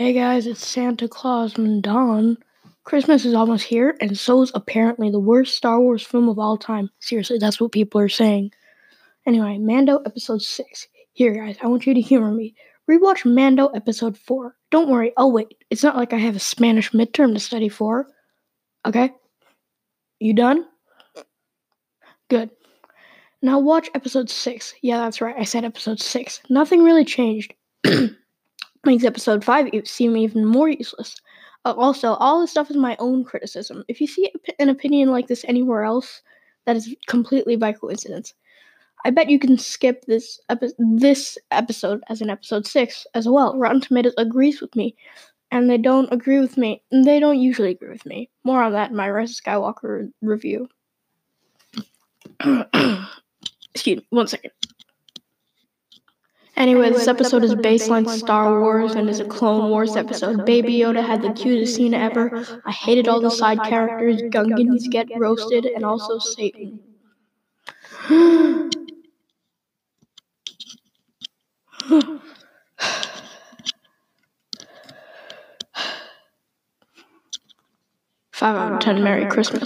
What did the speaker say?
Hey guys, it's Santa Claus and Dawn. Christmas is almost here, and so is apparently the worst Star Wars film of all time. Seriously, that's what people are saying. Anyway, Mando Episode 6. Here, guys, I want you to humor me. Rewatch Mando Episode 4. Don't worry, I'll wait. It's not like I have a Spanish midterm to study for. Okay? You done? Good. Now watch Episode 6. Yeah, that's right, I said Episode 6. Nothing really changed. makes episode 5 seem even more useless. Uh, also, all this stuff is my own criticism. If you see an opinion like this anywhere else, that is completely by coincidence. I bet you can skip this epi- this episode as an episode 6 as well. Rotten Tomatoes agrees with me, and they don't agree with me. They don't usually agree with me. More on that in my Rise of Skywalker review. Excuse me, one second. Anyway, this episode is baseline Star Wars and is a Clone Wars episode. Baby Yoda had the cutest scene ever. I hated all the side characters. Gungans get roasted, and also Satan. Five out of ten. Merry Christmas.